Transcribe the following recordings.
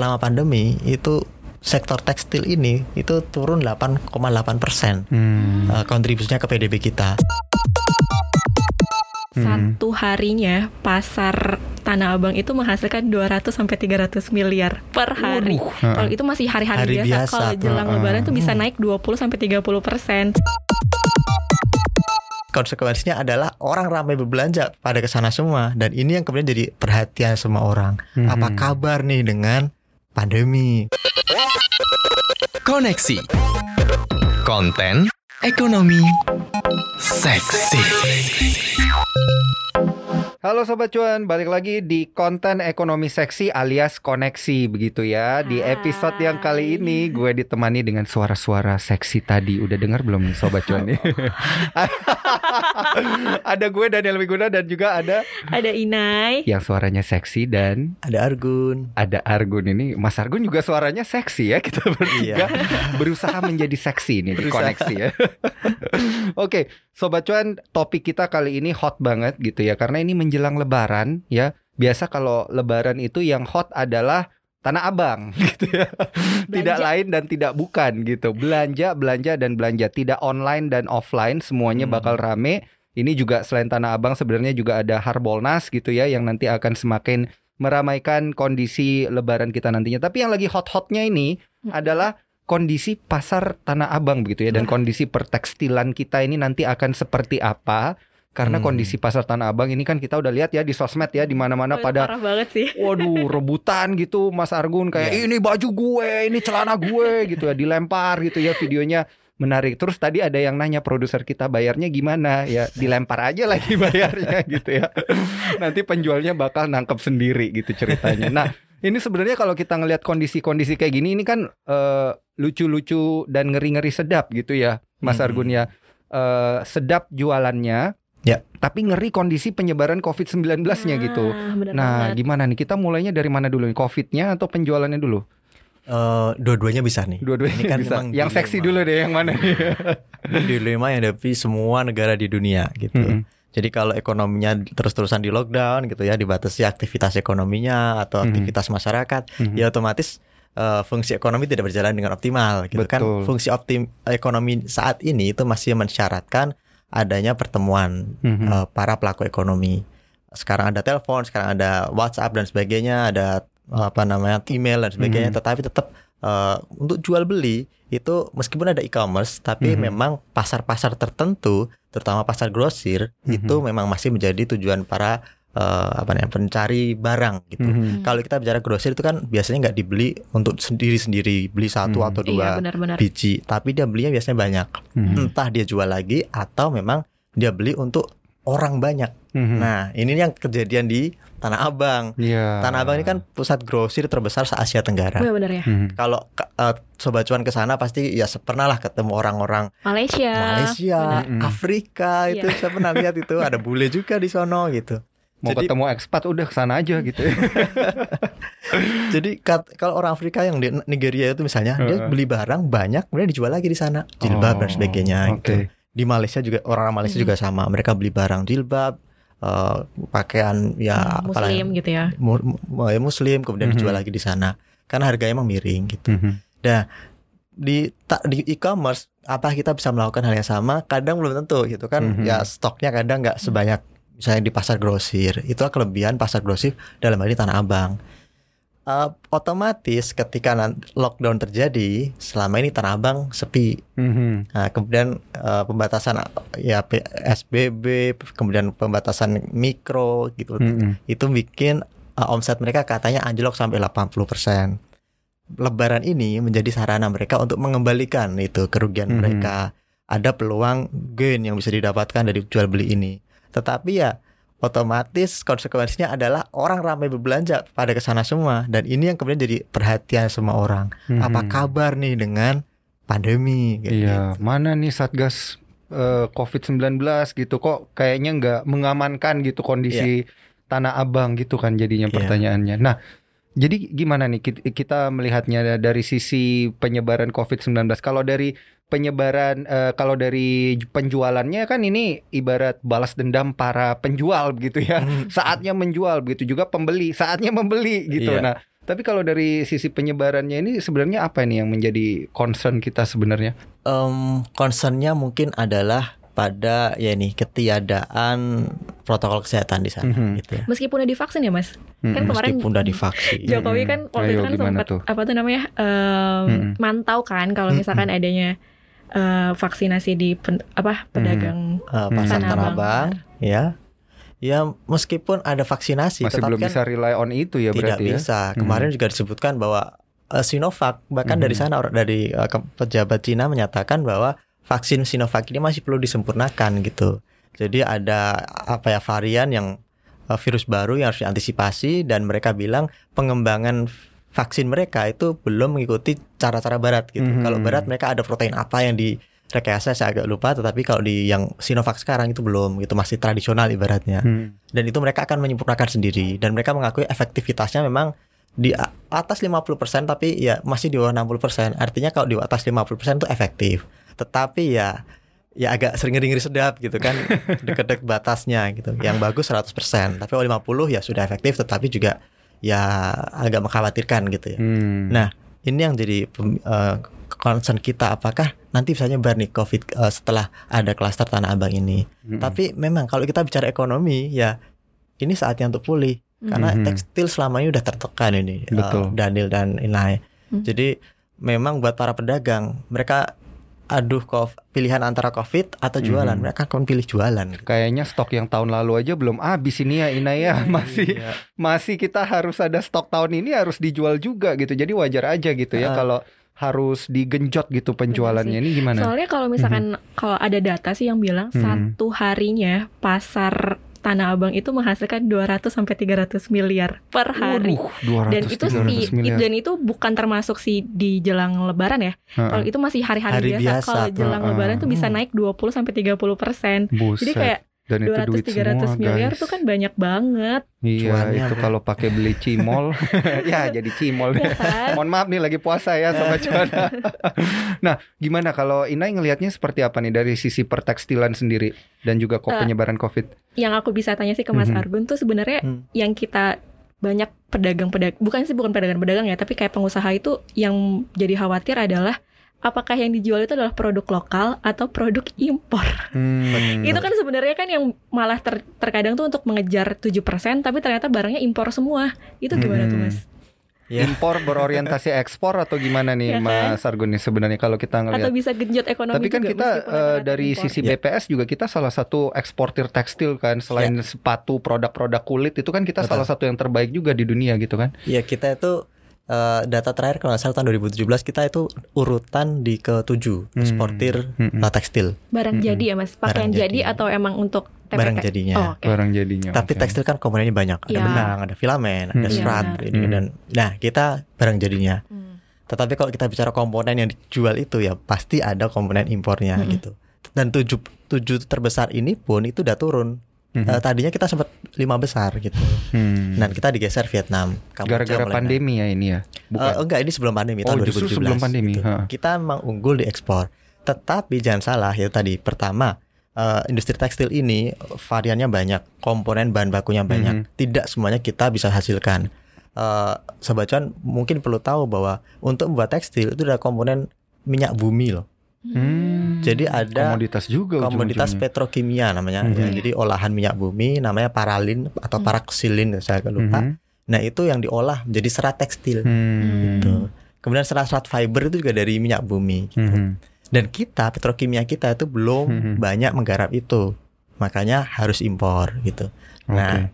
selama pandemi itu sektor tekstil ini itu turun 8,8 persen Hmm. uh, kontribusinya ke PDB kita. Hmm. Satu harinya pasar Tanah Abang itu menghasilkan 200 sampai 300 miliar per hari. Waduh. Kalau itu masih hari-hari Hari biasa. biasa. Kalau jelang Heeh. lebaran tuh bisa naik 20 sampai 30 persen. Konsekuensinya adalah orang ramai berbelanja pada ke sana semua dan ini yang kemudian jadi perhatian semua orang. Mhm. Apa kabar nih dengan pandemi? Koneksi. Konten. Ekonomi. Seksi Halo Sobat Cuan, balik lagi di konten ekonomi seksi alias koneksi begitu ya. Di episode yang kali ini gue ditemani dengan suara-suara seksi tadi. Udah dengar belum nih Sobat Cuan nih? ada gue Daniel Wiguna dan juga ada Ada Inai. yang suaranya seksi dan Ada Argun. ada Argun ini. Mas Argun juga suaranya seksi ya. Kita bertiga berusaha menjadi seksi ini di Berusaha. koneksi ya. Oke, Sobat Cuan, topik kita kali ini hot banget gitu ya karena ini menjelang lebaran ya. Biasa kalau lebaran itu yang hot adalah Tanah Abang gitu ya. Tidak lain dan tidak bukan gitu. Belanja, belanja dan belanja tidak online dan offline semuanya Hmm. bakal rame. Ini juga selain Tanah Abang sebenarnya juga ada Harbolnas gitu ya yang nanti akan semakin meramaikan kondisi lebaran kita nantinya. Tapi yang lagi hot-hotnya ini Hmm. adalah kondisi pasar Tanah Abang begitu ya dan Nah. kondisi pertekstilan kita ini nanti akan seperti apa? Karena Hmm. kondisi pasar Tanah Abang ini kan kita udah lihat ya di sosmed ya di mana-mana Oh, pada Parah banget sih. waduh rebutan gitu Mas Argun kayak Iya. ini baju gue, ini celana gue gitu ya dilempar gitu ya videonya menarik. Terus tadi ada yang nanya produser kita bayarnya gimana? Ya dilempar aja lagi bayarnya gitu ya. Nanti penjualnya bakal nangkep sendiri gitu ceritanya. Nah, ini sebenarnya kalau kita ngelihat kondisi-kondisi kayak gini ini kan eh, lucu-lucu dan ngeri-ngeri sedap gitu ya, Mas Mhm. Argun ya. Eh, sedap jualannya. Ya. Tapi ngeri kondisi penyebaran COVID-19-nya gitu. Nah, bener Nah, banget. gimana nih? Kita mulainya dari mana dulu nih? Covid-nya atau penjualannya dulu? Eh, dua-duanya bisa nih. Dua-duanya Ini kan bisa. Yang seksi dilema. dulu deh, yang mana dilema yang dihadapi semua negara di dunia gitu. Mm-mm. Jadi kalau ekonominya terus-terusan di lockdown gitu ya, dibatasi aktivitas ekonominya atau aktivitas masyarakat, Mhm. ya otomatis eh, fungsi ekonomi tidak berjalan dengan optimal gitu kan. Betul. Fungsi optim ekonomi saat ini itu masih mensyaratkan adanya pertemuan Mhm. eh, para pelaku ekonomi. Sekarang ada telepon, sekarang ada WhatsApp dan sebagainya, ada eh, apa namanya email dan sebagainya. Mhm. Tetapi tetap eh, untuk jual beli itu meskipun ada e-commerce, tapi Mhm. memang pasar-pasar tertentu, terutama pasar grosir, Mhm. itu memang masih menjadi tujuan para eh, apa namanya pencari barang gitu. Mhm. Kalau kita bicara grosir itu kan biasanya nggak dibeli untuk sendiri-sendiri, beli satu Hmm. atau Iya dua benar-benar. biji, tapi dia belinya biasanya banyak. Mhm. Entah dia jual lagi atau memang dia beli untuk orang banyak. Mhm. Nah, ini yang kejadian di Tanah Abang. Iya. Tanah Abang ini kan pusat grosir terbesar se Asia Tenggara. Iya benar ya. Mhm. Kalau ke- eh, sobat cuan ke sana pasti ya pernah lah ketemu orang-orang Malaysia. Malaysia, benar. Afrika itu Iya. saya pernah lihat itu ada bule juga di sono gitu. Mau Jadi- ketemu ekspat udah ke sana aja gitu. Jadi kat- kalau orang Afrika yang di Nigeria itu misalnya dia Heeh. beli barang banyak kemudian dijual lagi di sana jilbab dan Oh, sebagainya Oke. gitu. Di Malaysia juga orang Malaysia Hmm. juga sama mereka beli barang jilbab eh, pakaian ya Hmm, apalah, Muslim gitu ya. mu- mu- ya, muslim kemudian Mhm. dijual lagi di sana karena harganya emang miring gitu. Mhm. Di ta- di e-commerce apa kita bisa melakukan hal yang sama? Kadang belum tentu gitu kan. Mhm. Ya stoknya kadang nggak sebanyak misalnya di pasar grosir. Itulah kelebihan pasar grosir dalam hal ini Tanah Abang. Eh, otomatis ketika lockdown terjadi, selama ini Tanah Abang sepi. Mhm. Nah, kemudian eh, pembatasan ya PSBB, kemudian pembatasan mikro gitu Mhm. itu bikin uh, omset mereka katanya anjlok sampai 80%. Lebaran ini menjadi sarana mereka untuk mengembalikan itu kerugian Mhm. mereka. Ada peluang gain yang bisa didapatkan dari jual beli ini. Tetapi ya otomatis konsekuensinya adalah orang ramai berbelanja pada ke sana semua dan ini yang kemudian jadi perhatian semua orang. Apa Mhm. kabar nih dengan pandemi? Iya, gitu. mana nih Satgas eh, COVID-19 gitu kok kayaknya nggak mengamankan gitu kondisi Tanah Abang gitu kan jadinya Iya. pertanyaannya. Nah, jadi gimana nih kit- kita melihatnya dari sisi penyebaran COVID-19? Kalau dari penyebaran eh, kalau dari penjualannya kan ini ibarat balas dendam para penjual begitu ya. Hmm. Saatnya menjual begitu juga pembeli, saatnya membeli gitu. Iya. Nah, Tapi kalau dari sisi penyebarannya ini sebenarnya apa nih yang menjadi concern kita sebenarnya? Em, concernnya mungkin adalah pada ya nih ketiadaan protokol kesehatan di sana Mhm. gitu ya. Meskipun udah divaksin ya mas, kan Mm-mm. kemarin Meskipun udah divaksin. Jokowi kan waktu Ayo, itu kan sempat tuh? apa tuh namanya em, Mm-mm. mantau kan kalau misalkan adanya eh, vaksinasi di pen- apa pedagang Eh, pasar Hmm. Tanah Tanah Abang. Abang ya. Ya meskipun ada vaksinasi Masih tetapi belum kan bisa rely on itu ya tidak berarti ya. bisa. Kemarin juga disebutkan bahwa eh, Sinovac bahkan dari Mhm. sana orang dari eh, ke- pejabat Cina menyatakan bahwa vaksin Sinovac ini masih perlu disempurnakan gitu. Jadi ada apa ya varian yang virus baru yang harus diantisipasi dan mereka bilang pengembangan vaksin mereka itu belum mengikuti cara-cara barat gitu. Mhm. Kalau barat mereka ada protein apa yang di rekayasa saya agak lupa tetapi kalau di yang Sinovac sekarang itu belum gitu masih tradisional ibaratnya Hmm. dan itu mereka akan menyempurnakan sendiri dan mereka mengakui efektivitasnya memang di atas 50% tapi ya masih di bawah 60%. Artinya kalau di atas 50% itu efektif. Tetapi ya ya agak sering ngeri-ngeri sedap gitu kan deket-deket batasnya gitu. Yang bagus 100%, tapi kalau 50 ya sudah efektif tetapi juga ya agak mengkhawatirkan gitu ya. Hmm. Nah, ini yang jadi eh, concern kita apakah nanti bisa nyebar nih COVID eh, setelah ada klaster Tanah Abang ini. Mm-mm. Tapi memang kalau kita bicara ekonomi ya ini saatnya untuk pulih karena Mhm. tekstil selama ini udah tertekan ini eh, Betul. Daniel dan Inai. Hmm. Jadi memang buat para pedagang mereka aduh kok pilihan antara COVID atau jualan Mhm. mereka akan pilih jualan. Kayaknya stok yang tahun lalu aja belum habis ini ya Ina ya masih Iya. masih kita harus ada stok tahun ini harus dijual juga gitu jadi wajar aja gitu ya Ah. kalau harus digenjot gitu penjualannya ini gimana? Soalnya kalau misalkan kalau ada data sih yang bilang Mhm. satu harinya pasar Tanah Abang itu menghasilkan 200 sampai 300 miliar per hari. Waduh, 200 dan itu si 300 miliar. dan itu bukan termasuk si di jelang lebaran ya. Heeh. Kalau itu masih hari-hari Hari biasa. biasa Kalau jelang Heeh. lebaran tuh bisa Hmm. naik 20 sampai 30 persen. Buset. Jadi kayak dan itu 200 duit 300 semua, miliar guys. tuh kan banyak banget, Iya, Cuannya itu kalau pakai beli cimol ya jadi cimol deh. ya kan? Mohon maaf nih lagi puasa ya sama Cuana. nah, gimana kalau Inai ngelihatnya seperti apa nih dari sisi pertekstilan sendiri dan juga kok penyebaran Covid? yang aku bisa tanya sih ke Mas Mhm. Argun tuh sebenarnya Hmm. yang kita banyak pedagang-pedagang bukan sih bukan pedagang-pedagang ya tapi kayak pengusaha itu yang jadi khawatir adalah apakah yang dijual itu adalah produk lokal atau produk impor Hmm. itu kan sebenarnya kan yang malah ter- terkadang tuh untuk mengejar 7% tapi ternyata barangnya impor semua itu gimana tuh Hmm. mas Ya. impor berorientasi ekspor atau gimana nih Ya kan? Mas Argun nih sebenarnya kalau kita atau ngelihat bisa genjot ekonomi Tapi kan juga kita eh, rata-rata dari impor. sisi Ya. BPS juga kita salah satu eksportir tekstil kan selain sepatu produk-produk kulit itu kan kita Betul. salah satu yang terbaik juga di dunia gitu kan. Ya kita itu eh, data terakhir kalau nggak salah tahun 2017 kita itu urutan di ke-7 Hmm. eksportir Mm-mm. eh, tekstil barang Mm-mm. jadi ya mas pakaian Barang jadi. jadi. atau emang untuk TPK barang jadinya. oh, oke. Barang jadinya. Tapi oke. tekstil kan komponennya banyak, ada Ya. benang, ada filamen, ada Hmm. serat, Iya, ini benar. dan nah kita barang jadinya. Hmm. Tetapi kalau kita bicara komponen yang dijual itu ya pasti ada komponen impornya Mm-mm. gitu. Dan tujuh tujuh terbesar ini pun itu udah turun. Mhm. Eh, tadinya kita sempat lima besar gitu. Hmm. Dan kita digeser Vietnam. Kamboja Gara-gara pandemi ya ini ya. Eh, enggak ini sebelum pandemi Oh, tahun justru 2017. sebelum pandemi, gitu. ha. Kita memang unggul di ekspor. Tetapi jangan salah ya tadi pertama eh, industri tekstil ini variannya banyak, komponen bahan bakunya banyak. Mhm. Tidak semuanya kita bisa hasilkan. Eh Sobat Cuan mungkin perlu tahu bahwa untuk membuat tekstil itu ada komponen minyak bumi loh. Hmm. Jadi ada komoditas juga komoditas ujung-ujungnya. petrokimia namanya. Mhm. Ya, jadi olahan minyak bumi namanya paralin atau Hmm. paraksilin saya lupa. Mhm. Nah itu yang diolah menjadi serat tekstil. Hmm. Gitu. Kemudian serat-serat fiber itu juga dari minyak bumi. gitu. Mhm. Dan kita petrokimia kita itu belum Mhm. banyak menggarap itu, makanya harus impor gitu. Nah,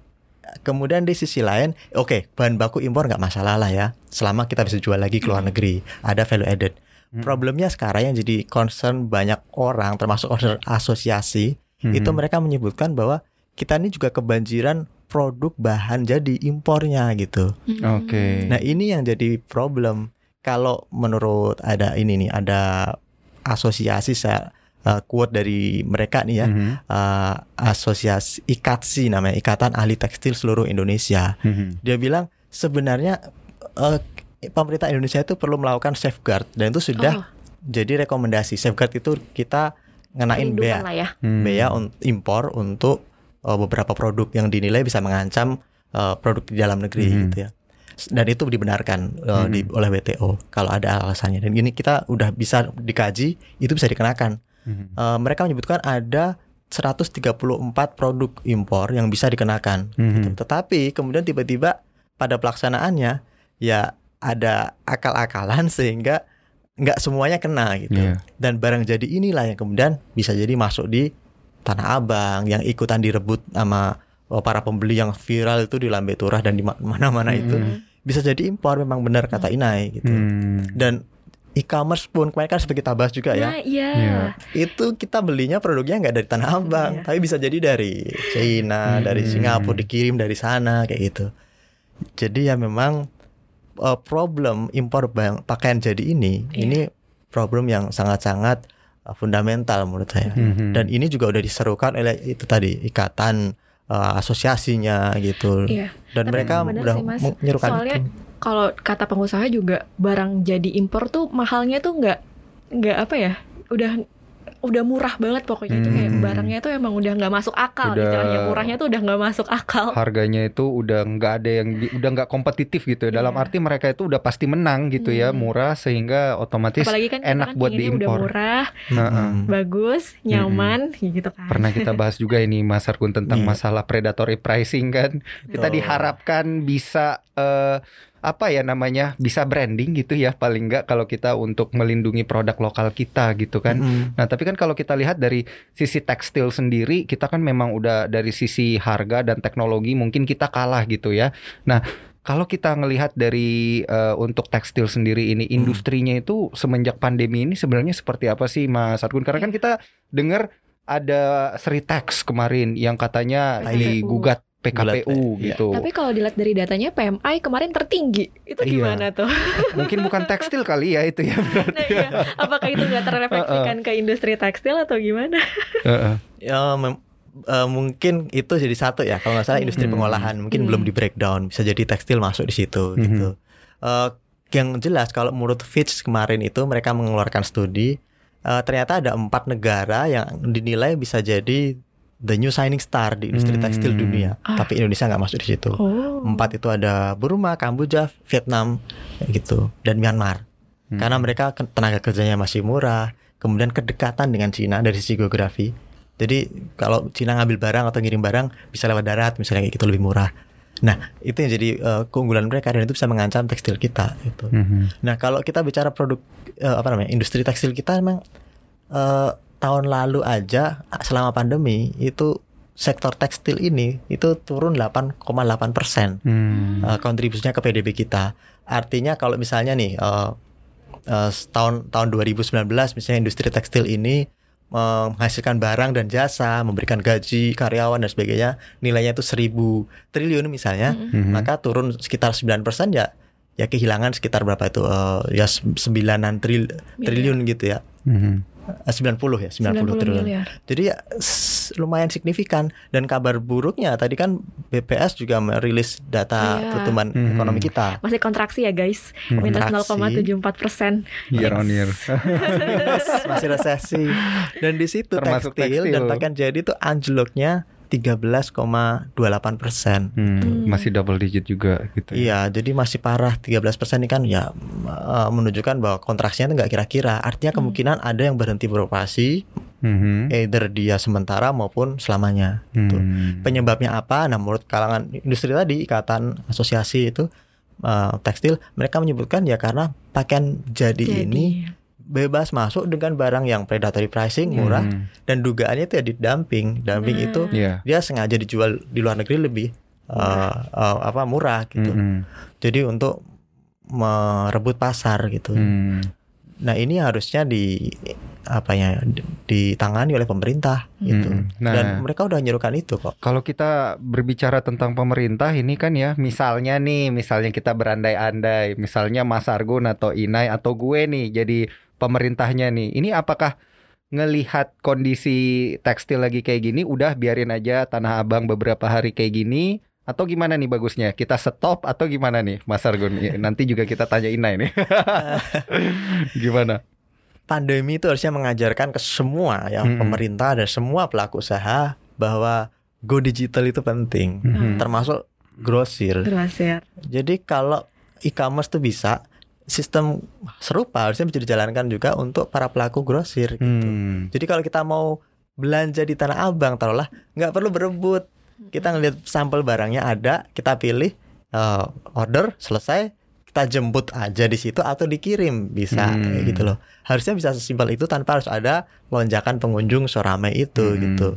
kemudian di sisi lain, oke bahan baku impor nggak masalah lah ya, selama kita bisa jual lagi ke luar negeri, ada value added. Hmm. Problemnya sekarang yang jadi concern banyak orang, termasuk concern asosiasi, Mhm. itu mereka menyebutkan bahwa kita ini juga kebanjiran produk bahan jadi impornya gitu. Hmm. Oke. Nah ini yang jadi problem. Kalau menurut ada ini nih, ada asosiasi saya uh, quote dari mereka nih ya, Mhm. uh, asosiasi IKATSI namanya Ikatan Ahli Tekstil Seluruh Indonesia. Mhm. Dia bilang sebenarnya uh, pemerintah Indonesia itu perlu melakukan safeguard dan itu sudah Oh, jadi rekomendasi. Safeguard itu kita ngenain bea, ya. Hmm. bea un- impor untuk uh, beberapa produk yang dinilai bisa mengancam uh, produk di dalam negeri Mhm. gitu ya. dan itu dibenarkan uh, di, oleh WTO kalau ada alasannya dan ini kita udah bisa dikaji itu bisa dikenakan Mhm. Uh, mereka menyebutkan ada 134 produk impor yang bisa dikenakan gitu. Mhm. tetapi kemudian tiba-tiba pada pelaksanaannya ya ada akal-akalan sehingga nggak semuanya kena gitu Iya. dan barang jadi inilah yang kemudian bisa jadi masuk di Tanah Abang yang ikutan direbut sama oh, para pembeli yang viral itu di Lambe Turah dan di ma- mana-mana itu Mhm. bisa jadi impor memang benar kata Inai gitu. Hmm. Dan e-commerce pun kemarin kan seperti kita bahas juga ya. Nah, iya. Iya. Itu kita belinya produknya nggak dari Tanah Abang, Iya. tapi bisa jadi dari China, dari Hmm. Singapura dikirim dari sana kayak gitu. Jadi ya memang uh, problem impor bang- pakaian jadi ini Iya. ini problem yang sangat-sangat uh, fundamental menurut saya. Mhm. Dan ini juga udah diserukan oleh itu tadi ikatan uh, asosiasinya gitu. Iya. Dan Tapi mereka udah sih, Mas. menyerukan Soalnya itu. Kalau kata pengusaha juga barang jadi impor tuh mahalnya tuh nggak nggak apa ya? Udah udah murah banget pokoknya itu kayak Hmm. barangnya tuh emang udah nggak masuk akal Udah- istilahnya murahnya tuh udah nggak masuk akal. harganya itu udah nggak ada yang di- udah nggak kompetitif gitu ya. dalam Iya. arti mereka itu udah pasti menang gitu ya Hmm. murah sehingga otomatis Apalagi kan kita enak kan buat pinginnya udah diimpor. murah, Nah, Mm-mm. bagus, nyaman gitu kan. pernah kita bahas juga ini Mas Arkun tentang Iya. masalah predatory pricing kan kita Betul. diharapkan bisa eh, apa ya namanya bisa branding gitu ya paling nggak kalau kita untuk melindungi produk lokal kita gitu kan Mm-mm. Nah, tapi kan kalau kita lihat dari sisi tekstil sendiri, kita kan memang udah dari sisi harga dan teknologi mungkin kita kalah gitu ya. Nah, kalau kita ngelihat dari eh, untuk tekstil sendiri ini, Hmm. industrinya itu semenjak pandemi ini sebenarnya seperti apa sih, Mas Argun? Karena kan kita dengar ada Sritex kemarin yang katanya digugat PKPU Gulat, gitu. Tapi kalau dilihat dari datanya PMI kemarin tertinggi. Itu Iya. gimana tuh? Mungkin bukan tekstil kali ya itu ya. Nah, iya. Apakah itu nggak terrefleksikan ke industri tekstil atau gimana? Heeh. Ya mem- eh, mungkin itu jadi satu ya kalau nggak salah industri Hmm. pengolahan mungkin Hmm. belum di breakdown bisa jadi tekstil masuk di situ Hmm. gitu. Eh, yang jelas kalau menurut Fitch kemarin itu mereka mengeluarkan studi eh, ternyata ada empat negara yang dinilai bisa jadi the new shining star di industri Hmm. tekstil dunia Ah. tapi Indonesia nggak masuk di situ. Oh. Empat itu ada Burma, Kamboja, Vietnam gitu dan Myanmar Hmm. karena mereka tenaga kerjanya masih murah, kemudian kedekatan dengan Cina dari sisi geografi. Jadi kalau Cina ngambil barang atau ngirim barang bisa lewat darat misalnya kayak gitu lebih murah. Nah itu yang jadi eh, keunggulan mereka dan itu bisa mengancam tekstil kita. Gitu. Mhm. Nah kalau kita bicara produk eh, apa namanya industri tekstil kita memang eh, tahun lalu aja selama pandemi itu sektor tekstil ini itu turun 8,8 persen Hmm. eh, kontribusinya ke PDB kita. Artinya kalau misalnya nih eh, eh, tahun tahun 2019 misalnya industri tekstil ini menghasilkan barang dan jasa, memberikan gaji karyawan dan sebagainya, nilainya itu 1000 triliun misalnya, Mm-mm. Mhm. maka turun sekitar 9% ya ya kehilangan sekitar berapa itu eh, ya 9 tril, triliun gitu ya. Mhm. Eh, 90 ya, 90, 90 triliun. miliar. Jadi ya lumayan signifikan dan kabar buruknya tadi kan BPS juga merilis data Iya. pertumbuhan Mhm. ekonomi kita. Masih kontraksi ya guys, Hmm. minus Kontraksi. 0,74 persen. Year on year. masih resesi dan di situ Termasuk tekstil, tekstil. dan pakaian jadi itu anjloknya 13,28 persen. Hmm, Hmm. masih double digit juga gitu. ya. Iya, jadi masih parah 13 persen ini kan ya eh, menunjukkan bahwa kontraksinya itu nggak kira-kira. Artinya Hmm. kemungkinan ada yang berhenti beroperasi, Mhm. either dia sementara maupun selamanya. Gitu. Hmm. Penyebabnya apa? Nah, menurut kalangan industri tadi, ikatan asosiasi itu eh, tekstil, mereka menyebutkan ya karena pakaian jadi, ini bebas masuk dengan barang yang predatory pricing murah Hmm. dan dugaannya itu ya di dumping. Dumping Nah. itu Iya. dia sengaja dijual di luar negeri lebih eh, eh, apa murah gitu. Mhm. Jadi untuk merebut pasar gitu. Hmm. Nah, ini harusnya di apa ya di- ditangani oleh pemerintah gitu. Hmm. Nah. Dan mereka udah nyuruhkan itu kok. Kalau kita berbicara tentang pemerintah ini kan ya, misalnya nih, misalnya kita berandai-andai, misalnya Mas Argun atau Inai atau gue nih jadi pemerintahnya nih. Ini apakah ngelihat kondisi tekstil lagi kayak gini, udah biarin aja Tanah Abang beberapa hari kayak gini atau gimana nih bagusnya? Kita stop atau gimana nih, Mas Argun? Ya, nanti juga kita tanya Inai nih. gimana? pandemi itu harusnya mengajarkan ke semua ya Mm-mm. pemerintah dan semua pelaku usaha bahwa go digital itu penting Mhm. termasuk grosir. Grosir. Jadi kalau e-commerce tuh bisa sistem serupa harusnya bisa dijalankan juga untuk para pelaku grosir gitu. Hmm. Jadi kalau kita mau belanja di Tanah Abang taruhlah nggak perlu berebut. Kita ngelihat sampel barangnya ada, kita pilih eh, order selesai, kita jemput aja di situ atau dikirim bisa Hmm. gitu loh. Harusnya bisa sesimpel itu tanpa harus ada lonjakan pengunjung seramai itu Hmm. gitu.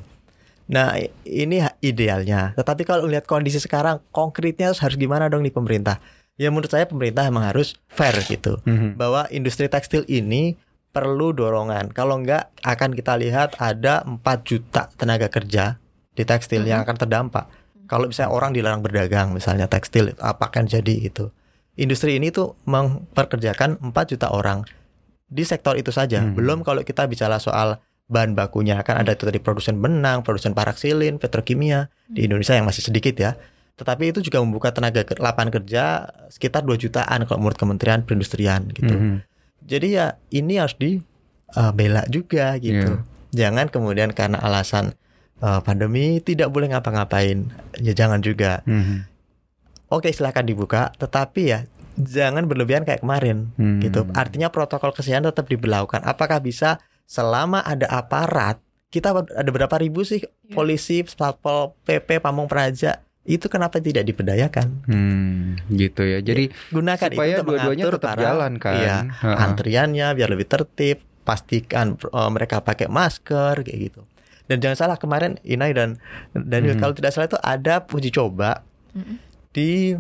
Nah, ini idealnya. Tetapi kalau lihat kondisi sekarang, konkretnya harus gimana dong nih pemerintah? Ya menurut saya pemerintah emang harus fair gitu. Mhm. Bahwa industri tekstil ini perlu dorongan. Kalau enggak akan kita lihat ada 4 juta tenaga kerja di tekstil yang akan terdampak. Kalau misalnya orang dilarang berdagang misalnya tekstil apa akan jadi gitu. Industri ini tuh memperkerjakan 4 juta orang di sektor itu saja. Hmm. Belum kalau kita bicara soal bahan bakunya kan ada itu tadi produsen benang, produsen paraksilin, petrokimia di Indonesia yang masih sedikit ya. Tetapi itu juga membuka tenaga ke- lapangan kerja sekitar 2 jutaan kalau menurut Kementerian Perindustrian gitu. Mhm. Jadi ya ini harus dibela juga gitu. Jangan kemudian karena alasan eh, pandemi tidak boleh ngapa-ngapain. Ya jangan juga. Mhm. Oke, silahkan dibuka, tetapi ya jangan berlebihan kayak kemarin Hmm. gitu. Artinya protokol kesehatan tetap diberlakukan. Apakah bisa selama ada aparat kita ada berapa ribu sih Iya. polisi, satpol PP, pamong praja itu kenapa tidak diberdayakan? Hmm, gitu ya. Jadi Gunakan itu supaya untuk dua-duanya mengatur tetap para- jalan kan. Iya, Heeh. antriannya biar lebih tertib, pastikan eh, mereka pakai masker kayak gitu. Dan jangan salah kemarin Inai dan Daniel Mhm. kalau tidak salah itu ada uji coba Mhm. di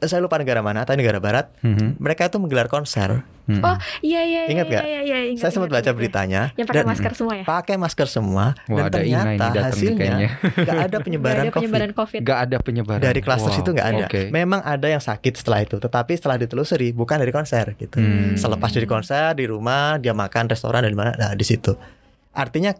saya lupa negara mana, tapi negara barat. Mhm. Mereka itu menggelar konser. Mhm. Oh, Iya iya iya. Ingat iya, nggak? Iya iya. ingat, saya sempat baca beritanya Yang pakai dan masker semua ya. pakai masker semua Wah, dan ternyata hasilnya kayaknya. nggak ada penyebaran Nggak ada penyebaran COVID. COVID. Gak ada penyebaran Dari klaster Wow. itu nggak ada. Oke. Memang ada yang sakit setelah itu, tetapi setelah ditelusuri bukan dari konser gitu. Hmm. Selepas dari konser di rumah dia makan restoran dan mana nah, di situ. Artinya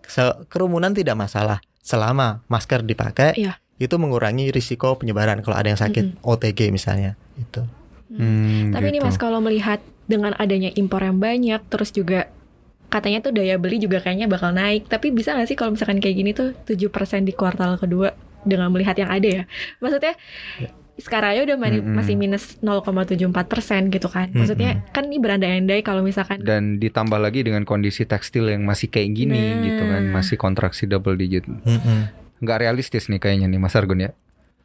kerumunan tidak masalah selama masker dipakai. Iya. Itu mengurangi risiko penyebaran kalau ada yang sakit OTG misalnya itu. Hmm, Tapi ini gitu. Mas kalau melihat dengan adanya impor yang banyak terus juga katanya tuh daya beli juga kayaknya bakal naik. Tapi bisa nggak sih kalau misalkan kayak gini tuh 7% di kuartal kedua dengan melihat yang ada ya? Maksudnya sekarang aja udah mani- Mm-mm. masih minus 0,74% gitu kan. Maksudnya kan ini berandai-andai kalau misalkan dan ditambah lagi dengan kondisi tekstil yang masih kayak gini Nah. gitu kan masih kontraksi double digit Mm-mm. Nggak realistis nih kayaknya nih Mas Argun ya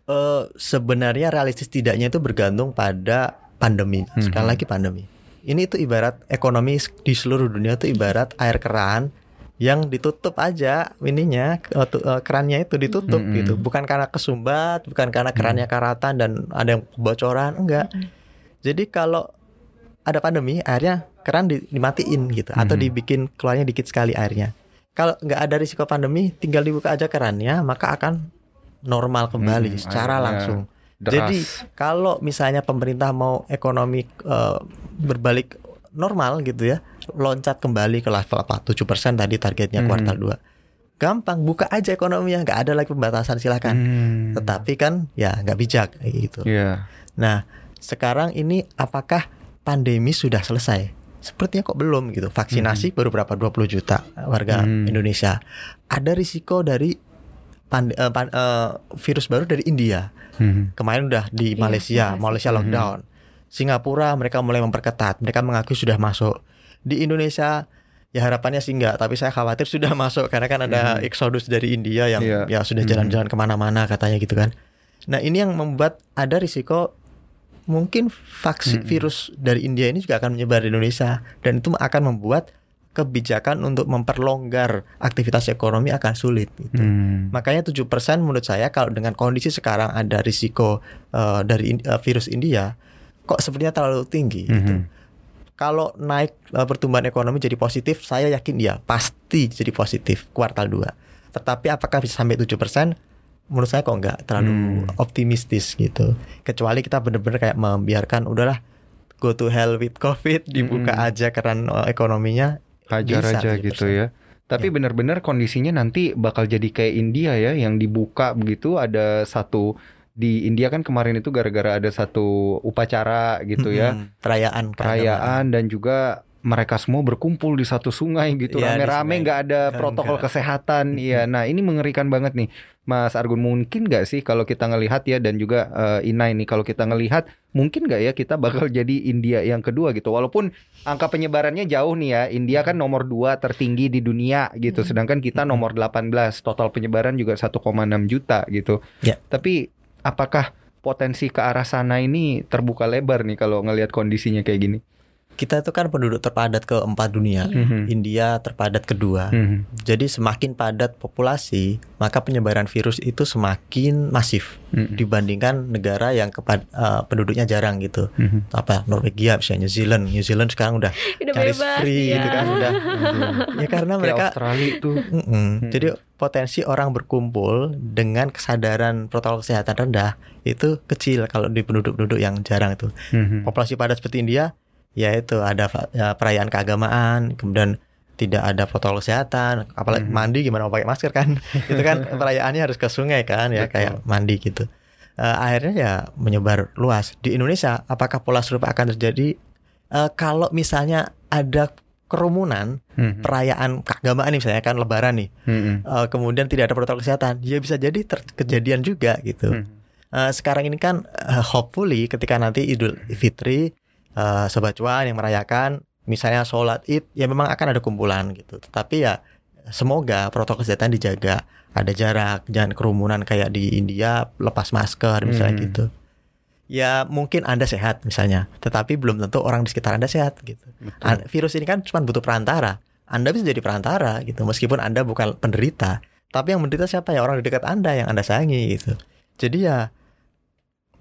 Eh, sebenarnya realistis tidaknya itu bergantung pada pandemi. Sekali Mhm. lagi pandemi. Ini itu ibarat ekonomi di seluruh dunia itu ibarat air keran yang ditutup aja ininya eh, kerannya itu ditutup Mhm. gitu. Bukan karena kesumbat, bukan karena kerannya karatan dan ada yang kebocoran, enggak. Mm-mm. Jadi kalau ada pandemi airnya keran di- dimatiin gitu atau Mhm. dibikin keluarnya dikit sekali airnya. Kalau nggak ada risiko pandemi, tinggal dibuka aja kerannya, maka akan normal kembali Hmm, secara langsung. deras Jadi kalau misalnya pemerintah mau ekonomi eh, berbalik normal gitu ya, loncat kembali ke level apa 7% tadi targetnya Hmm. kuartal 2. Gampang buka aja ekonominya, nggak ada lagi pembatasan silakan. Hmm, Tetapi kan ya nggak bijak gitu. Iya. Nah, sekarang ini apakah pandemi sudah selesai? Sepertinya kok belum gitu. Vaksinasi baru berapa 20 juta warga Hmm. Indonesia. Ada risiko dari pand- eh, pan- eh, virus baru dari India. Hmm. Kemarin udah di Iya, Malaysia, Malaysia. Malaysia Mhm. lockdown. Singapura mereka mulai memperketat. Mereka mengaku sudah masuk. Di Indonesia ya harapannya sih enggak, tapi saya khawatir sudah masuk karena kan ada Mhm. eksodus dari India yang Iya. ya sudah Mhm. jalan-jalan ke mana-mana katanya gitu kan. Nah ini yang membuat ada risiko mungkin vaksin Mhm. virus dari India ini juga akan menyebar di Indonesia dan itu akan membuat kebijakan untuk memperlonggar aktivitas ekonomi akan sulit. Gitu. Hmm. Makanya 7% menurut saya kalau dengan kondisi sekarang ada risiko eh, dari in- eh, virus India kok sepertinya terlalu tinggi gitu. Mhm. Kalau naik eh, pertumbuhan ekonomi jadi positif, saya yakin ya pasti jadi positif kuartal 2. Tetapi apakah bisa sampai 7%? Menurut saya kok enggak terlalu Hmm. optimistis gitu. Kecuali kita benar-benar kayak membiarkan udahlah go to hell with covid dibuka Mm-mm. aja keran eh, ekonominya hajar Bisa, aja 7%. gitu ya tapi Ya. benar-benar kondisinya nanti bakal jadi kayak India ya yang dibuka begitu ada satu di India kan kemarin itu gara-gara ada satu upacara gitu ya Mm-mm. perayaan perayaan dan juga mereka semua berkumpul di satu sungai gitu di rame-rame nggak ada protokol enggak. kesehatan. Iya nah ini mengerikan banget nih. Mas Argun mungkin nggak sih kalau kita ngelihat ya dan juga eh, Ina ini kalau kita ngelihat mungkin nggak ya kita bakal jadi India yang kedua gitu? Walaupun angka penyebarannya jauh nih ya India kan nomor 2 tertinggi di dunia gitu Hmm. sedangkan kita nomor 18 total penyebaran juga 1,6 juta gitu. Ya. tapi apakah potensi ke arah sana ini terbuka lebar nih kalau ngelihat kondisinya kayak gini Kita itu kan penduduk terpadat keempat dunia. Mhm. India terpadat kedua. Mhm. Jadi semakin padat populasi, maka penyebaran virus itu semakin masif Mhm. dibandingkan negara yang kepad- eh, penduduknya jarang gitu. Mhm. Apa Norwegia misalnya New Zealand. New Zealand sekarang udah bebas free ya. gitu kan udah. ya karena Kayak mereka Australia tuh Mm-mm. Hmm. Jadi potensi orang berkumpul dengan kesadaran protokol kesehatan rendah itu kecil kalau di penduduk-penduduk yang jarang itu. Mhm. Populasi padat seperti India, ya itu ada ya, perayaan keagamaan, kemudian tidak ada protokol kesehatan, apalagi Mhm. mandi gimana mau pakai masker kan? itu kan perayaannya harus ke sungai kan ya Betul. kayak mandi gitu. Eh, akhirnya ya menyebar luas di Indonesia. Apakah pola serupa akan terjadi Eh, kalau misalnya ada kerumunan Mhm. perayaan keagamaan nih misalnya kan Lebaran nih Mhm. eh, kemudian tidak ada protokol kesehatan, ya bisa jadi ter- kejadian juga gitu. Mhm. Eh, sekarang ini kan eh, hopefully ketika nanti Idul Fitri, eh, sobat cuan yang merayakan, misalnya sholat id, ya memang akan ada kumpulan gitu. Tetapi ya semoga protokol kesehatan dijaga, ada jarak, jangan kerumunan kayak di India, lepas masker misalnya Hmm. gitu. Ya mungkin anda sehat misalnya, tetapi belum tentu orang di sekitar anda sehat gitu. Betul. An- virus ini kan cuma butuh perantara. Anda bisa jadi perantara gitu, meskipun Anda bukan penderita. Tapi yang menderita siapa ya orang di dekat Anda yang Anda sayangi gitu. Jadi ya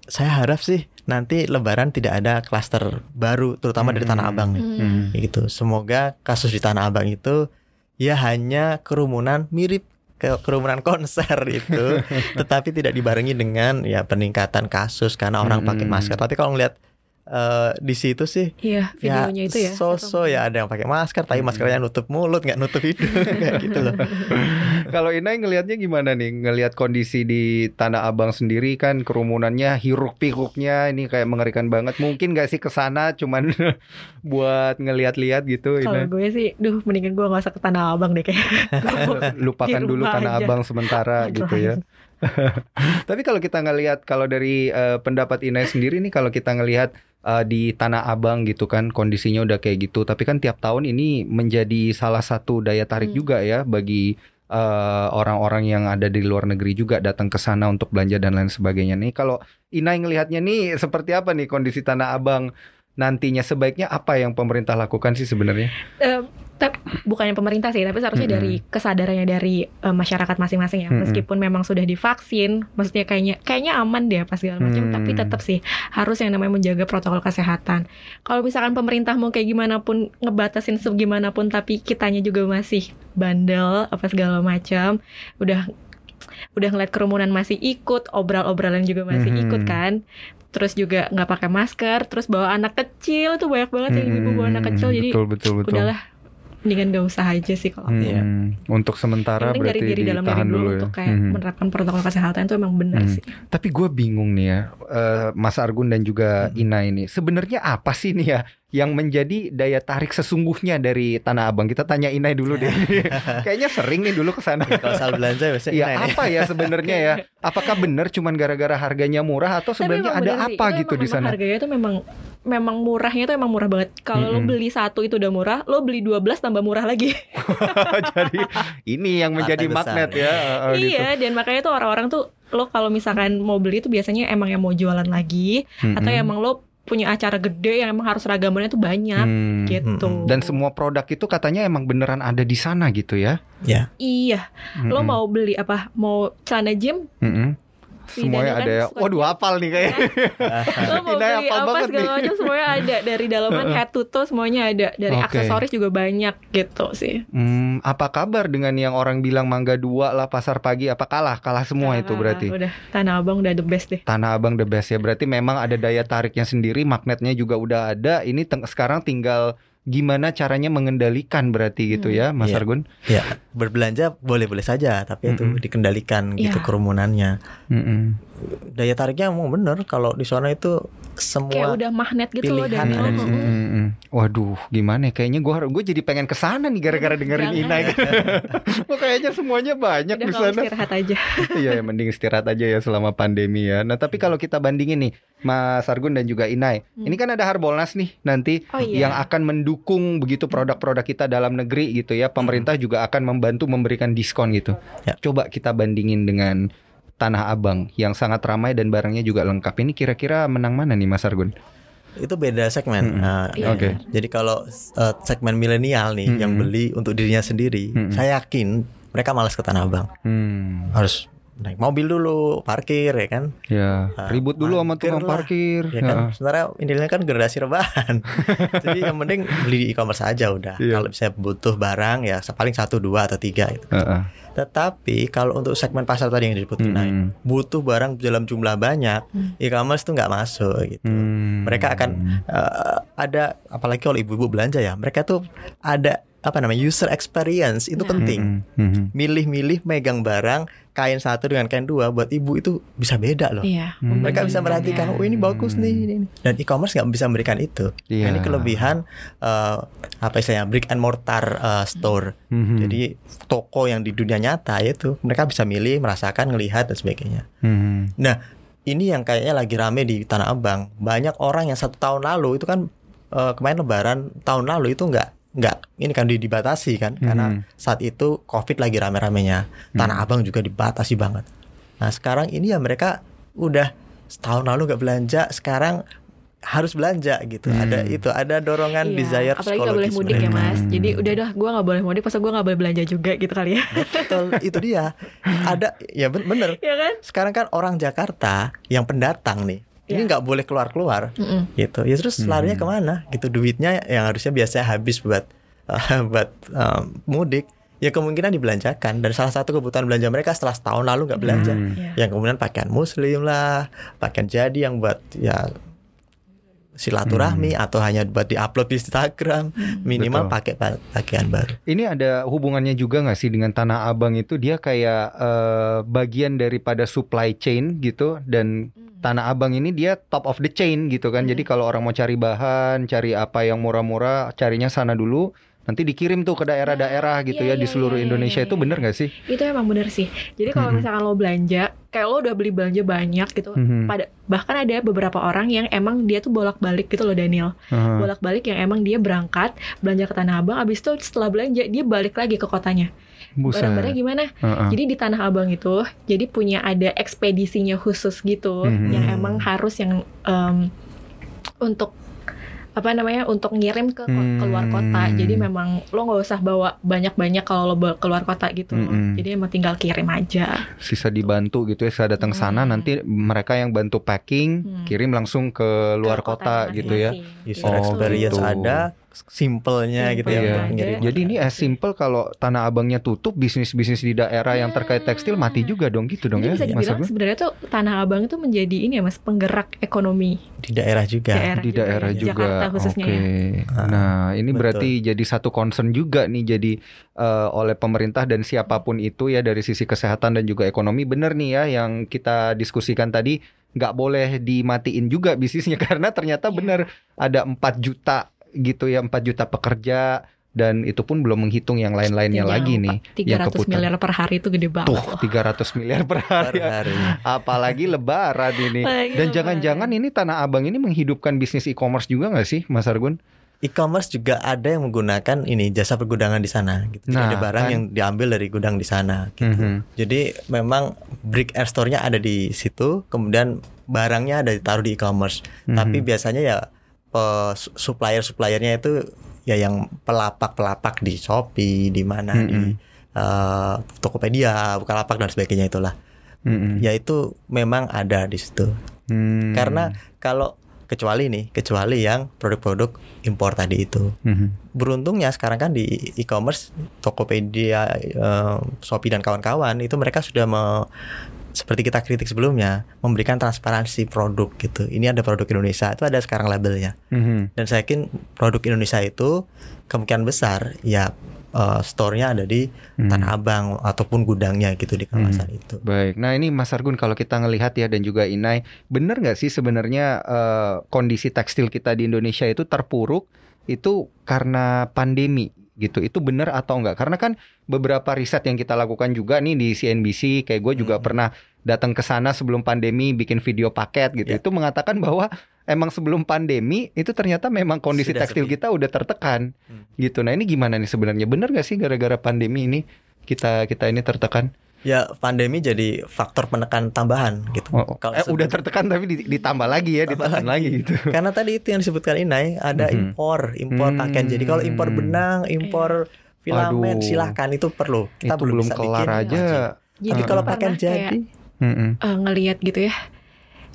saya harap sih nanti Lebaran tidak ada klaster baru, terutama dari Tanah Hmm. Abang nih. Hmm. Kayak gitu. Semoga kasus di Tanah Abang itu ya hanya kerumunan mirip ke kerumunan konser itu, tetapi tidak dibarengi dengan ya peningkatan kasus karena orang pakai Hmm. masker. Tapi kalau ngelihat eh, di situ sih Iya, videonya itu ya. so-so ya ada yang pakai masker tapi Hmm. maskernya nutup mulut nggak nutup hidung kayak gitu loh Kalau Inai ngelihatnya gimana nih? Ngelihat kondisi di Tanah Abang sendiri kan kerumunannya, hiruk pikuknya ini kayak mengerikan banget. Mungkin gak sih ke sana cuman buat ngelihat-lihat gitu Kalau gue sih, duh mendingan gue gak usah ke Tanah Abang deh kayak. Lupakan dulu Tanah aja. Abang sementara Gitu gitu ya. Tapi kalau kita ngelihat kalau dari eh, pendapat Inai sendiri nih kalau kita ngelihat eh, di Tanah Abang gitu kan kondisinya udah kayak gitu. Tapi kan tiap tahun ini menjadi salah satu daya tarik Hmm. juga ya bagi eh, orang-orang yang ada di luar negeri juga datang ke sana untuk belanja dan lain sebagainya nih. Kalau Inai ngelihatnya nih seperti apa nih kondisi Tanah Abang nantinya sebaiknya apa yang pemerintah lakukan sih sebenarnya? Eh, tap- bukannya pemerintah sih, tapi seharusnya Mm-mm. dari kesadarannya dari eh, masyarakat masing-masing ya. Mm-mm. Meskipun memang sudah divaksin, maksudnya kayaknya kayaknya aman deh apa segala macam, Hmm. tapi tetap sih harus yang namanya menjaga protokol kesehatan. Kalau misalkan pemerintah mau kayak gimana pun ngebatasin segimana pun, tapi kitanya juga masih bandel apa segala macam, udah udah ngeliat kerumunan masih ikut, obral-obralan juga masih Mhm. ikut kan. Terus juga nggak pakai masker, terus bawa anak kecil tuh banyak banget yang ibu bawa anak kecil, jadi betul betul betul. udahlah mendingan gak usah aja sih kalau Hmm, aku. Iya. Untuk sementara Yang penting dari berarti diri dalam diri ditahan dulu, dulu ya. untuk kayak Hmm. menerapkan protokol kesehatan itu emang benar Hmm. sih. Tapi gue bingung nih ya, eh, Mas Argun dan juga Hmm. Ina ini. Sebenarnya apa sih nih ya yang menjadi daya tarik sesungguhnya dari Tanah Abang? Kita tanya Inai dulu deh. Kayaknya sering nih dulu ke sana. kalau soal belanja biasanya Iya, ini. apa ya sebenarnya ya? Apakah benar cuman gara-gara harganya murah atau sebenarnya ada bener sih, apa itu gitu di sana? Harganya itu memang memang murahnya itu emang murah banget. Kalau lo Mm-mm. beli satu itu udah murah, lo beli 12 tambah murah lagi. Jadi ini yang menjadi Partai besar. magnet ya. eh, gitu. iya, dan makanya tuh orang-orang tuh lo kalau misalkan mau beli itu biasanya emang yang mau jualan lagi atau Mm-mm. emang lo punya acara gede yang emang harus ragamannya tuh banyak Hmm. gitu. Mm-mm. Dan semua produk itu katanya emang beneran ada di sana gitu ya? ya iya, lo Mm-mm. mau beli apa? Mau celana gym? Mm-mm. Semuanya Daniel ada kan ya. Waduh, gym. hafal nih kayaknya. lo mau Indah beli apa segala macam semuanya ada dari dalaman head to toe semuanya ada dari Oke. aksesoris juga banyak gitu sih Hmm, apa kabar dengan yang orang bilang Mangga Dua lah pasar pagi apa kalah? Kalah semua itu Ah, berarti. udah tanah abang udah the best deh Tanah Abang the best ya. Berarti memang ada daya tariknya sendiri, magnetnya juga udah ada. Ini sekarang tinggal gimana caranya mengendalikan berarti gitu ya, Mas Iya. Argun? Ya, berbelanja boleh-boleh saja, tapi itu Mm-mm. dikendalikan gitu Iya. kerumunannya. Mm-mm. Daya tariknya emang bener kalau di sana itu kayak semua udah magnet gitu loh pilihan Daniel. ada di sini. Mm-mm. Waduh, gimana? ya? Kayaknya gue gue jadi pengen ke sana nih gara-gara dengerin Jangan. Ina. gitu. Kayaknya semuanya banyak di sana. istirahat aja. Iya, ya, mending istirahat aja ya selama pandemi ya. Nah, tapi kalau kita bandingin nih, Mas Argun dan juga Inai, Hmm. ini kan ada Harbolnas nih nanti Oh iya. yang akan mendukung begitu produk-produk kita dalam negeri gitu ya. Pemerintah juga akan membantu memberikan diskon gitu. Ya. Coba kita bandingin dengan Tanah Abang yang sangat ramai dan barangnya juga lengkap. Ini kira-kira menang mana nih Mas Argun? itu beda segmen. Mm-mm. Nah, Iya. Oke. Jadi kalau uh, segmen milenial nih yang Mm-mm. beli untuk dirinya sendiri, Mm-mm. saya yakin mereka malas ke Tanah Abang. Hmm. Harus naik mobil dulu, parkir ya kan. Ya, Ah, ribut dulu sama tukang lah. parkir. Ya kan. Sementara ini kan generasi rebahan. Jadi yang penting beli di e-commerce aja udah. Iya. Kalau bisa butuh barang ya paling satu, dua atau tiga gitu. Heeh. Tetapi kalau untuk segmen pasar tadi yang disebut Mm-mm. butuh barang dalam jumlah banyak, Hmm. e-commerce tuh nggak masuk gitu. Hmm. Mereka akan eh, ada apalagi kalau ibu-ibu belanja ya, mereka tuh ada apa namanya user experience itu Nah. penting. Milih-milih megang barang kain satu dengan kain dua buat ibu itu bisa beda loh. Iya. Hmm. Mereka bisa merhatikan, oh ini bagus nih, ini, ini." Dan e-commerce nggak bisa memberikan itu. Iya. Ini kelebihan eh, apa istilahnya brick and mortar eh, store. Mhm. Jadi toko yang di dunia nyata itu mereka bisa milih, merasakan, ngelihat dan sebagainya. Mhm. Ini yang kayaknya lagi rame di Tanah Abang. Banyak orang yang satu tahun lalu itu kan eh, kemarin Lebaran tahun lalu itu nggak nggak ini kan di- dibatasi kan karena Mhm. saat itu COVID lagi rame-ramenya. Tanah Abang juga dibatasi banget. Nah sekarang ini ya mereka udah setahun lalu nggak belanja, sekarang harus belanja gitu. Hmm. Ada itu, ada dorongan Iya, desire apalagi nggak boleh mudik ya mas Hmm. jadi udah dah gue nggak boleh mudik pas gue nggak boleh belanja juga gitu kali ya Betul, itu dia. Ada ya ben- bener. ya kan Sekarang kan orang Jakarta yang pendatang nih, ini Iya. nggak boleh keluar-keluar Mm-mm. gitu. Ya terus Hmm. larinya ke mana? Gitu duitnya yang harusnya biasanya habis buat buat um, mudik, ya kemungkinan dibelanjakan. Dan salah satu kebutuhan belanja mereka setelah setahun lalu nggak belanja, Hmm. Yang kemudian pakaian muslim lah, pakaian jadi yang buat ya silaturahmi atau hanya buat diupload di Instagram, minimal Betul. pakai pa- pakaian baru. Ini ada hubungannya juga nggak sih dengan Tanah Abang itu dia kayak eh, bagian daripada supply chain gitu dan Tanah Abang ini dia top of the chain gitu kan. Jadi kalau orang mau cari bahan, cari apa yang murah-murah, carinya sana dulu. Nanti dikirim tuh ke daerah-daerah gitu iya, ya di iya, seluruh iya, Indonesia iya, itu bener nggak sih? itu emang bener sih jadi kalau Mm-mm. misalkan lo belanja kayak lo udah beli belanja banyak gitu Mhm. pada bahkan ada beberapa orang yang emang dia tuh bolak-balik gitu loh Daniel Heeh. bolak-balik yang emang dia berangkat belanja ke Tanah Abang abis itu setelah belanja dia balik lagi ke kotanya barang-barangnya gimana Heeh. jadi di Tanah Abang itu jadi punya ada ekspedisinya khusus gitu Mhm. yang emang harus yang em, untuk apa namanya untuk ngirim ke Hmm. keluar kota jadi memang lo nggak usah bawa banyak-banyak kalau lo bawa keluar kota gitu loh. Mm-mm. jadi emang tinggal kirim aja sisa dibantu gitu ya saya datang sana Hmm. nanti mereka yang bantu packing Hmm. kirim langsung ke luar Ke kota kotanya gitu ya. User Oh, experience gitu. ada, simpelnya gitu Simple ya. Iya. Jadi ini as simple kalau tanah abangnya tutup bisnis-bisnis di daerah yang terkait tekstil mati juga dong gitu dong Jadi ya bisa dibilang sebenarnya tuh Tanah Abang itu menjadi ini ya mas penggerak ekonomi di daerah juga. daerah di juga daerah ya, juga. Jakarta khususnya Oke. ya. Nah, ini betul. berarti jadi satu concern juga nih jadi eh, oleh pemerintah dan siapa pun itu ya dari sisi kesehatan dan juga ekonomi bener nih ya yang kita diskusikan tadi nggak boleh dimatiin juga bisnisnya karena ternyata Iya. bener ada 4 juta gitu ya 4 juta pekerja dan itu pun belum menghitung yang lain-lainnya lagi nih yang 300 keputar. miliar per hari itu gede banget Tuh loh. 300 miliar per Per hari. hari. Apalagi lebaran ini. Apalagi Dan lebaran. jangan-jangan ini Tanah Abang ini menghidupkan bisnis e-commerce juga nggak sih, Mas Argun? E-commerce juga ada yang menggunakan ini jasa pergudangan di sana gitu. Jadi Nah, ada barang kan. yang diambil dari gudang di sana gitu. Mhm. Jadi memang brick and store-nya ada di situ, kemudian barangnya ada ditaruh di e-commerce. Mhm. Tapi biasanya ya pe- supplier-suppliernya itu ya yang pelapak-pelapak di Shopee, di mana di Mhm. eh, Tokopedia, Bukalapak dan sebagainya itulah. Mhm. Ya itu memang ada di situ. Hmm. Karena kalau kecuali nih, kecuali yang produk-produk impor tadi itu. Mhm. Beruntungnya sekarang kan di e-commerce Tokopedia, eh, Shopee dan kawan-kawan itu mereka sudah me- seperti kita kritik sebelumnya memberikan transparansi produk gitu. Ini ada produk Indonesia itu ada sekarang labelnya. Mhm. Dan saya yakin produk Indonesia itu kemungkinan besar ya eh, store-nya ada di Hmm. Tanah Abang ataupun gudangnya gitu di kawasan itu. Baik, nah ini Mas Argun kalau kita ngelihat ya dan juga Inai, bener nggak sih sebenarnya eh, kondisi tekstil kita di Indonesia itu terpuruk itu karena pandemi gitu? Itu bener atau enggak? Karena kan beberapa riset yang kita lakukan juga nih di CNBC, kayak gue juga Hmm. pernah datang ke sana sebelum pandemi bikin video paket gitu. Ya. Itu mengatakan bahwa emang sebelum pandemi itu ternyata memang kondisi Sudah tekstil sepi. kita udah tertekan Hmm. gitu. Nah ini gimana nih sebenarnya? Bener nggak sih gara-gara pandemi ini kita kita ini tertekan? Ya pandemi jadi faktor penekan tambahan gitu. Oh, oh. Kalau eh, udah tertekan tapi di- ditambah lagi ya, Tambah ditekan lagi. lagi. gitu. Karena tadi itu yang disebutkan Inai ada Mhm. impor, impor Hmm. pakaian. Jadi kalau impor benang, impor filamen Waduh. silahkan itu perlu. Kita itu belum bisa kelar bikin, aja. wajib. Jadi Ah. kalau pakaian kayak, jadi eh, ngelihat gitu ya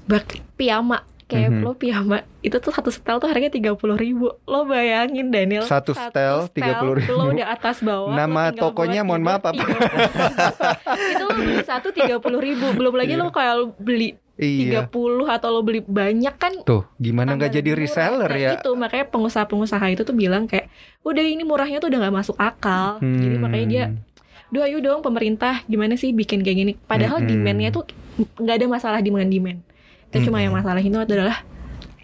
bak piyama kayak Mhm. lo piyama itu tuh satu setel tuh harganya tiga puluh ribu lo bayangin Daniel Satu setel 30.000. lo udah atas bawah Nama tokonya mohon maaf, apa? tiga- itu lo beli satu tiga puluh ribu belum lagi lo kayak beli tiga Iya. puluh atau lo beli banyak kan Tuh, gimana nggak jadi reseller Nah, ya? itu makanya pengusaha-pengusaha itu tuh bilang kayak udah ini murahnya tuh udah nggak masuk akal jadi Hmm. makanya dia Duh ayo dong pemerintah gimana sih bikin kayak gini Padahal Mm-mm. demandnya tuh nggak ada masalah demand demand Itu cuma yang masalah itu adalah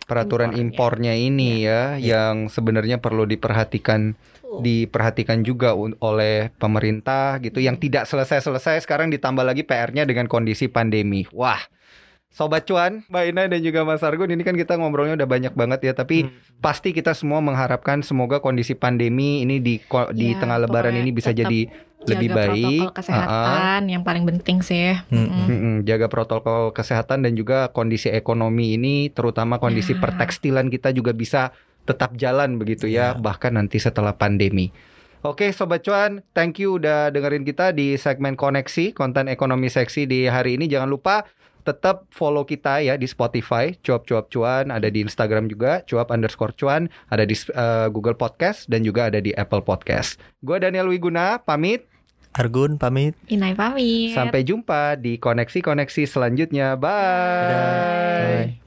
peraturan impornya impornya. ini ya, yang sebenarnya perlu diperhatikan diperhatikan juga oleh pemerintah gitu yang tidak selesai-selesai sekarang ditambah lagi PR-nya dengan kondisi pandemi. Wah. Sobat cuan, Mbak Ina dan juga Mas Argun ini kan kita ngobrolnya udah banyak banget ya, tapi Hmm. pasti kita semua mengharapkan semoga kondisi pandemi ini di ko- di Ya, tengah lebaran ini bisa jadi lebih jaga baik. protokol kesehatan yang paling penting sih Mm-mm. Mm-mm. Mm-mm, jaga protokol kesehatan dan juga kondisi ekonomi ini terutama kondisi Ya. pertekstilan kita juga bisa tetap jalan begitu ya Ya. bahkan nanti setelah pandemi. Oke sobat cuan, thank you udah dengerin kita di segmen koneksi konten ekonomi seksi di hari ini. Jangan lupa tetap follow kita ya di Spotify cuap cuap cuan ada di Instagram juga cuap underscore cuan ada di eh, Google Podcast dan juga ada di Apple Podcast. Gue Daniel Wiguna pamit. Argun pamit. Inai pamit Sampai jumpa di koneksi-koneksi selanjutnya. Bye. Dadah. Bye.